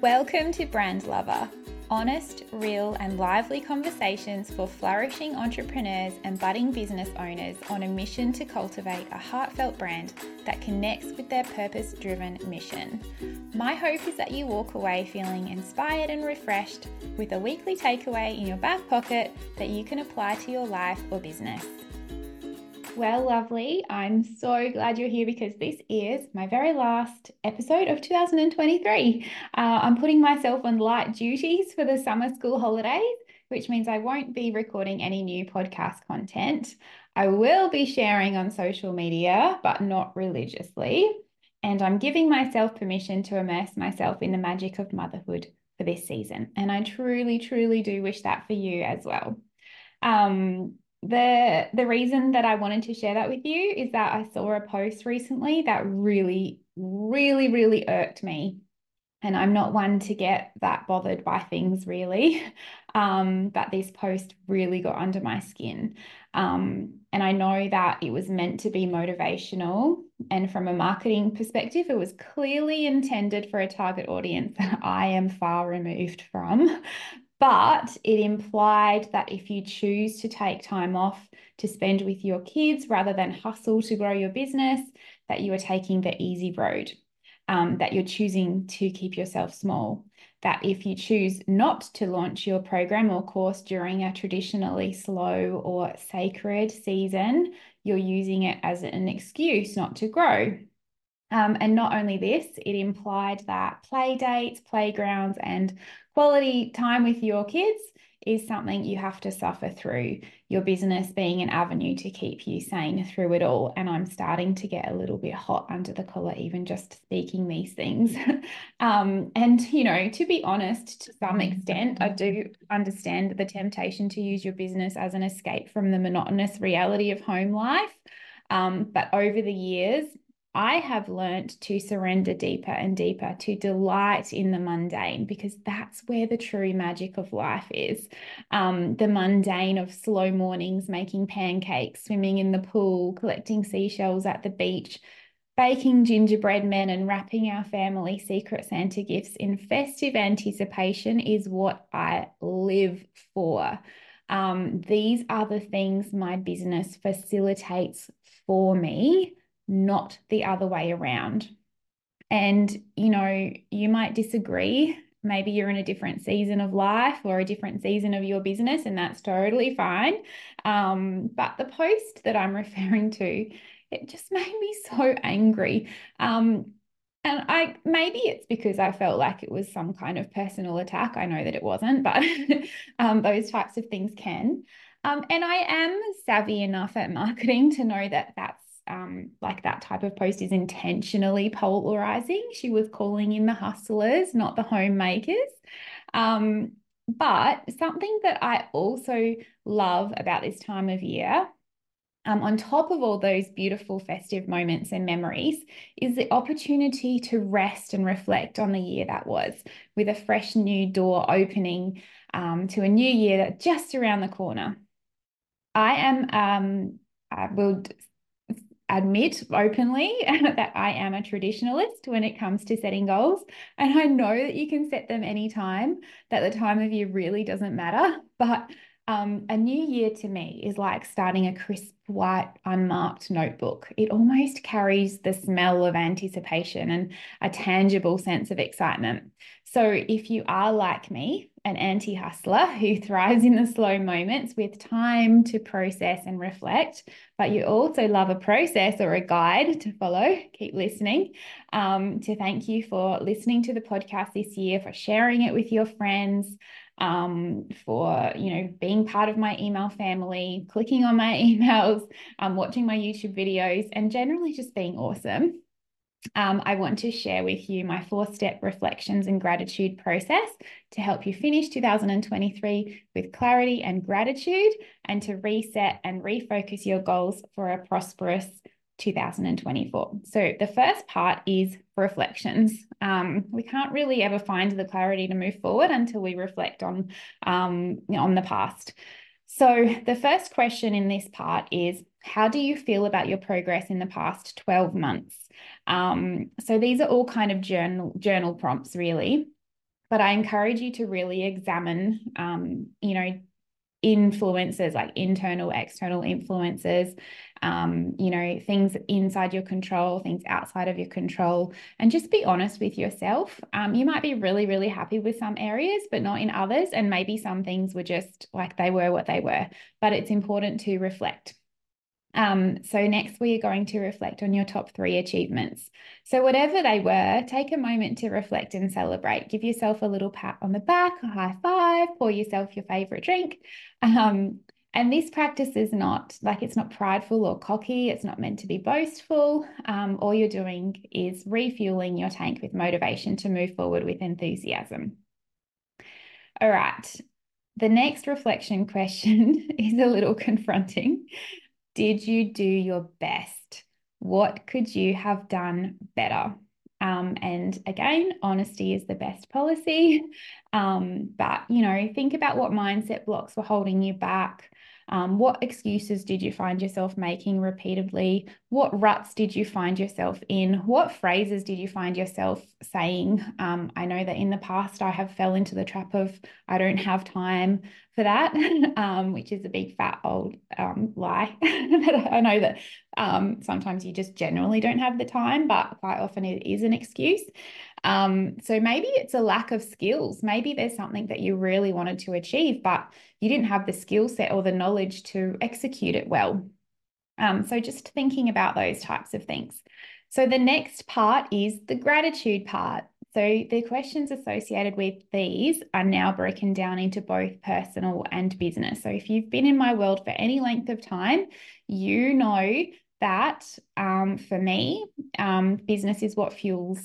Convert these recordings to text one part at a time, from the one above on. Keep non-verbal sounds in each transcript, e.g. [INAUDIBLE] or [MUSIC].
Welcome to Brand Lover, honest, real, and lively conversations for flourishing entrepreneurs and budding business owners on a mission to cultivate a heartfelt brand that connects with their purpose driven mission. My hope is that you walk away feeling inspired and refreshed with a weekly takeaway in your back pocket that you can apply to your life or business. Well, lovely. I'm so glad you're here because this is my very last episode of 2023. Uh, I'm putting myself on light duties for the summer school holidays, which means I won't be recording any new podcast content. I will be sharing on social media, but not religiously. And I'm giving myself permission to immerse myself in the magic of motherhood for this season. And I truly, truly do wish that for you as well. Um, the the reason that I wanted to share that with you is that I saw a post recently that really really really irked me. And I'm not one to get that bothered by things really. [LAUGHS] Um, but this post really got under my skin. Um, and I know that it was meant to be motivational. And from a marketing perspective it was clearly intended for a target audience that I am far removed from [LAUGHS] but it implied that if you choose to take time off to spend with your kids rather than hustle to grow your business, that you are taking the easy road, um, that you're choosing to keep yourself small. That if you choose not to launch your program or course during a traditionally slow or sacred season, you're using it as an excuse not to grow. Um, and not only this, it implied that play dates, playgrounds, and quality time with your kids is something you have to suffer through, your business being an avenue to keep you sane through it all. And I'm starting to get a little bit hot under the collar, even just speaking these things. [LAUGHS] um, and, you know, to be honest, to some extent, I do understand the temptation to use your business as an escape from the monotonous reality of home life. Um, but over the years, I have learnt to surrender deeper and deeper, to delight in the mundane, because that's where the true magic of life is. Um, the mundane of slow mornings, making pancakes, swimming in the pool, collecting seashells at the beach, baking gingerbread men, and wrapping our family secret Santa gifts in festive anticipation is what I live for. Um, these are the things my business facilitates for me not the other way around. And, you know, you might disagree. Maybe you're in a different season of life or a different season of your business, and that's totally fine. Um, but the post that I'm [LAUGHS] referring to, it just made me so angry. Um, and I maybe it's because I felt like it was some kind of personal attack. I know that it wasn't, but [LAUGHS] um, those types of things can. Um, and I am savvy enough at marketing to know that that's um, like that type of post is intentionally polarizing. She was calling in the hustlers, not the homemakers. Um, but something that I also love about this time of year, um, on top of all those beautiful festive moments and memories, is the opportunity to rest and reflect on the year that was with a fresh new door opening um, to a new year that just around the corner. I am um, I will admit openly [LAUGHS] that I am a traditionalist when it comes to setting goals. And I know that you can set them anytime, that the time of year really doesn't matter. But um, a new year to me is like starting a crisp, white, unmarked notebook. It almost carries the smell of anticipation and a tangible sense of excitement. So, if you are like me, an anti hustler [LAUGHS] who thrives in the slow moments with time to process and reflect, but you also love a process or a guide to follow, keep listening. Um, to thank you for listening to the podcast this year, for sharing it with your friends. Um, for you know being part of my email family, clicking on my [LAUGHS] emails, um, watching my YouTube videos, and generally just being awesome. Um, I want to share with you my four step reflections and gratitude process to help you finish 2023 with clarity and gratitude and to reset and refocus your goals for a prosperous 2024. So, the first part is reflections. Um, we can't really ever find the clarity to move forward until we reflect on, um, on the past. So, the first question in this part is How do you feel about your progress in the past 12 months? Um, so these are all kind of journal journal prompts, really. but I encourage you to really examine, um, you know, influences like internal, external influences, um, you know, things inside your control, things outside of your control, and just be honest with yourself. Um, you might be really, really happy with some areas, but not in others. And maybe some things were just like they were what they were, but it's important to reflect. Um, so next we are going to reflect on your top three achievements. So whatever they were, take a moment to reflect and celebrate. Give yourself a little pat on the back, a high five, pour yourself your favorite drink. Um, and this practice is not like it's not prideful or cocky. It's not meant to be boastful. Um, all you're doing is refueling your tank with motivation to move forward with enthusiasm. All right. The next reflection [LAUGHS] question is a little confronting. Did you do your best? What could you have done better? Um, and again, honesty is the best policy. [LAUGHS] Um, but, you know, think about what mindset blocks were holding you back. Um, what excuses did you find yourself making repeatedly? What ruts did you find yourself in? What phrases did you find yourself saying? Um, I know that in the past I have fell into the trap of I don't have time for that, [LAUGHS] um, which is a big fat old um, lie. [LAUGHS] I know that um, sometimes you just generally don't have the time, but quite often it is an excuse. Um, so maybe it's a lack of skills. Maybe there's something that you really wanted to achieve, but you didn't have the skill set or the knowledge to execute it well. Um, so just thinking about those types of things. So the next part is the gratitude part. So the questions associated with these are now broken down into both personal and business. So if you've been in my world for any length of time, you know that um, for me, um, business is what fuels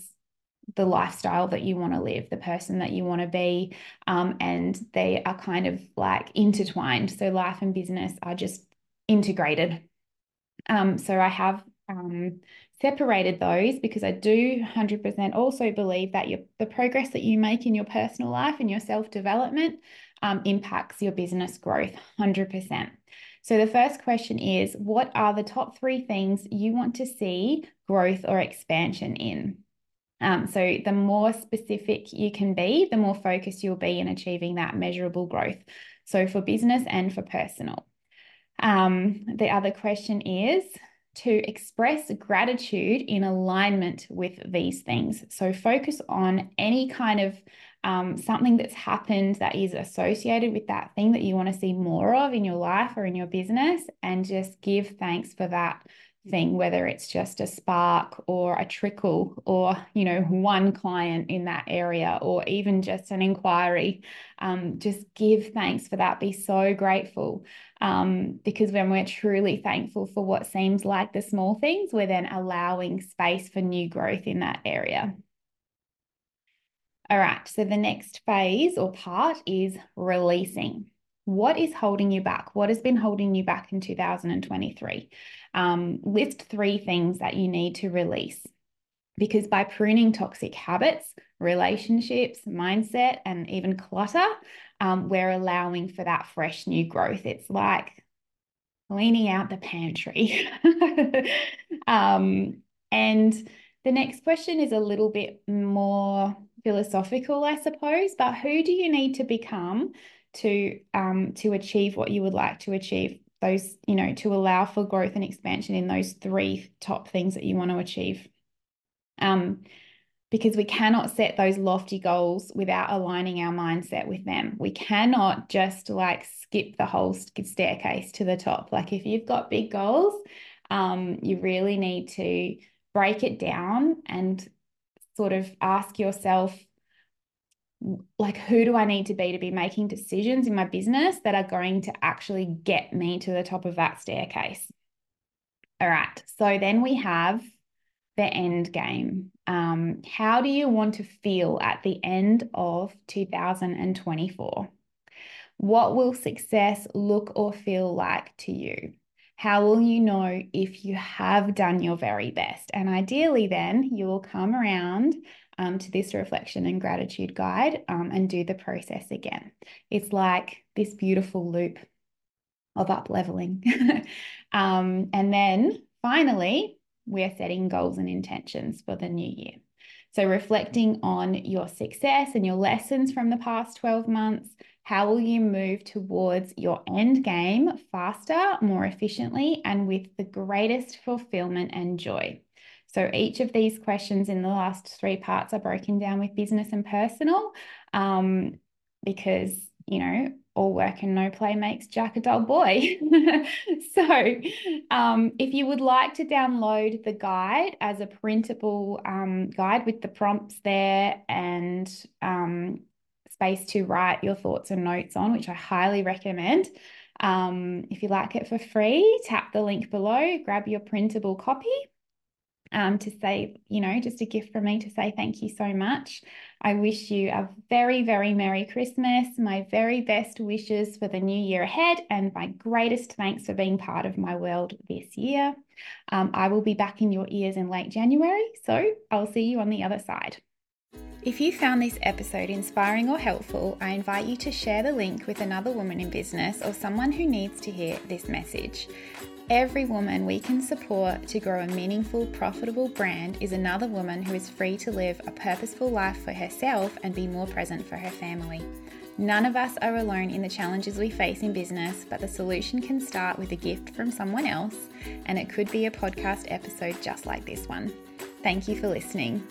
the lifestyle that you want to live, the person that you want to be. Um, and they are kind of like intertwined. So life and business are just integrated. Um, so I have um, separated those because I do 100% also believe that your, the progress that you make in your personal life and your self development um, impacts your business growth 100%. So the first question is What are the top three things you want to see growth or expansion in? Um, so the more specific you can be, the more focused you'll be in achieving that measurable growth. So for business and for personal. Um, the other question is to express gratitude in alignment with these things. So focus on any kind of um, something that's happened that is associated with that thing that you want to see more of in your life or in your business, and just give thanks for that thing, whether it's just a spark or a trickle or, you know, one client in that area or even just an inquiry. Um, just give thanks for that. Be so grateful. Um, because when we're truly thankful for what seems like the small things, we're then allowing space for new growth in that area. All right, so the next phase or part is releasing. What is holding you back? What has been holding you back in 2023? Um, list three things that you need to release. Because by pruning toxic habits, relationships, mindset, and even clutter, um, we're allowing for that fresh new growth. It's like cleaning out the pantry. [LAUGHS] um, and the next question is a little bit more philosophical, I suppose, but who do you need to become to um, to achieve what you would like to achieve? Those, you know, to allow for growth and expansion in those three top things that you want to achieve. Um, because we cannot set those lofty goals without aligning our mindset with them. We cannot just like skip the whole staircase to the top. Like if you've got big goals, um, you really need to break it down and sort of ask yourself like who do I need to be to be making decisions in my business that are going to actually get me to the top of that staircase. All right. So then we have the end game. Um, how do you want to feel at the end of 2024? What will success look or feel like to you? How will you know if you have done your very best? And ideally, then you will come around um, to this reflection and gratitude guide um, and do the process again. It's like this beautiful loop of up leveling. [LAUGHS] um, and then finally, we're setting goals and intentions for the new year. So, reflecting on your success and your lessons from the past 12 months, how will you move towards your end game faster, more efficiently, and with the greatest fulfillment and joy? So, each of these questions in the last three parts are broken down with business and personal um, because, you know, all work and no play makes Jack a dull boy. [LAUGHS] so, um, if you would like to download the guide as a printable um, guide with the prompts there and um, space to write your thoughts and notes on, which I highly recommend. Um, if you like it for free, tap the link below, grab your printable copy um, to say, you know, just a gift from me to say thank you so much. I wish you a very, very Merry Christmas, my very best wishes for the new year ahead, and my greatest thanks for being part of my world this year. Um, I will be back in your ears in late January, so I'll see you on the other side. If you found this episode inspiring or helpful, I invite you to share the link with another woman in business or someone who needs to hear this message. Every woman we can support to grow a meaningful, profitable brand is another woman who is free to live a purposeful life for herself and be more present for her family. None of us are alone in the challenges we face in business, but the solution can start with a gift from someone else, and it could be a podcast episode just like this one. Thank you for listening.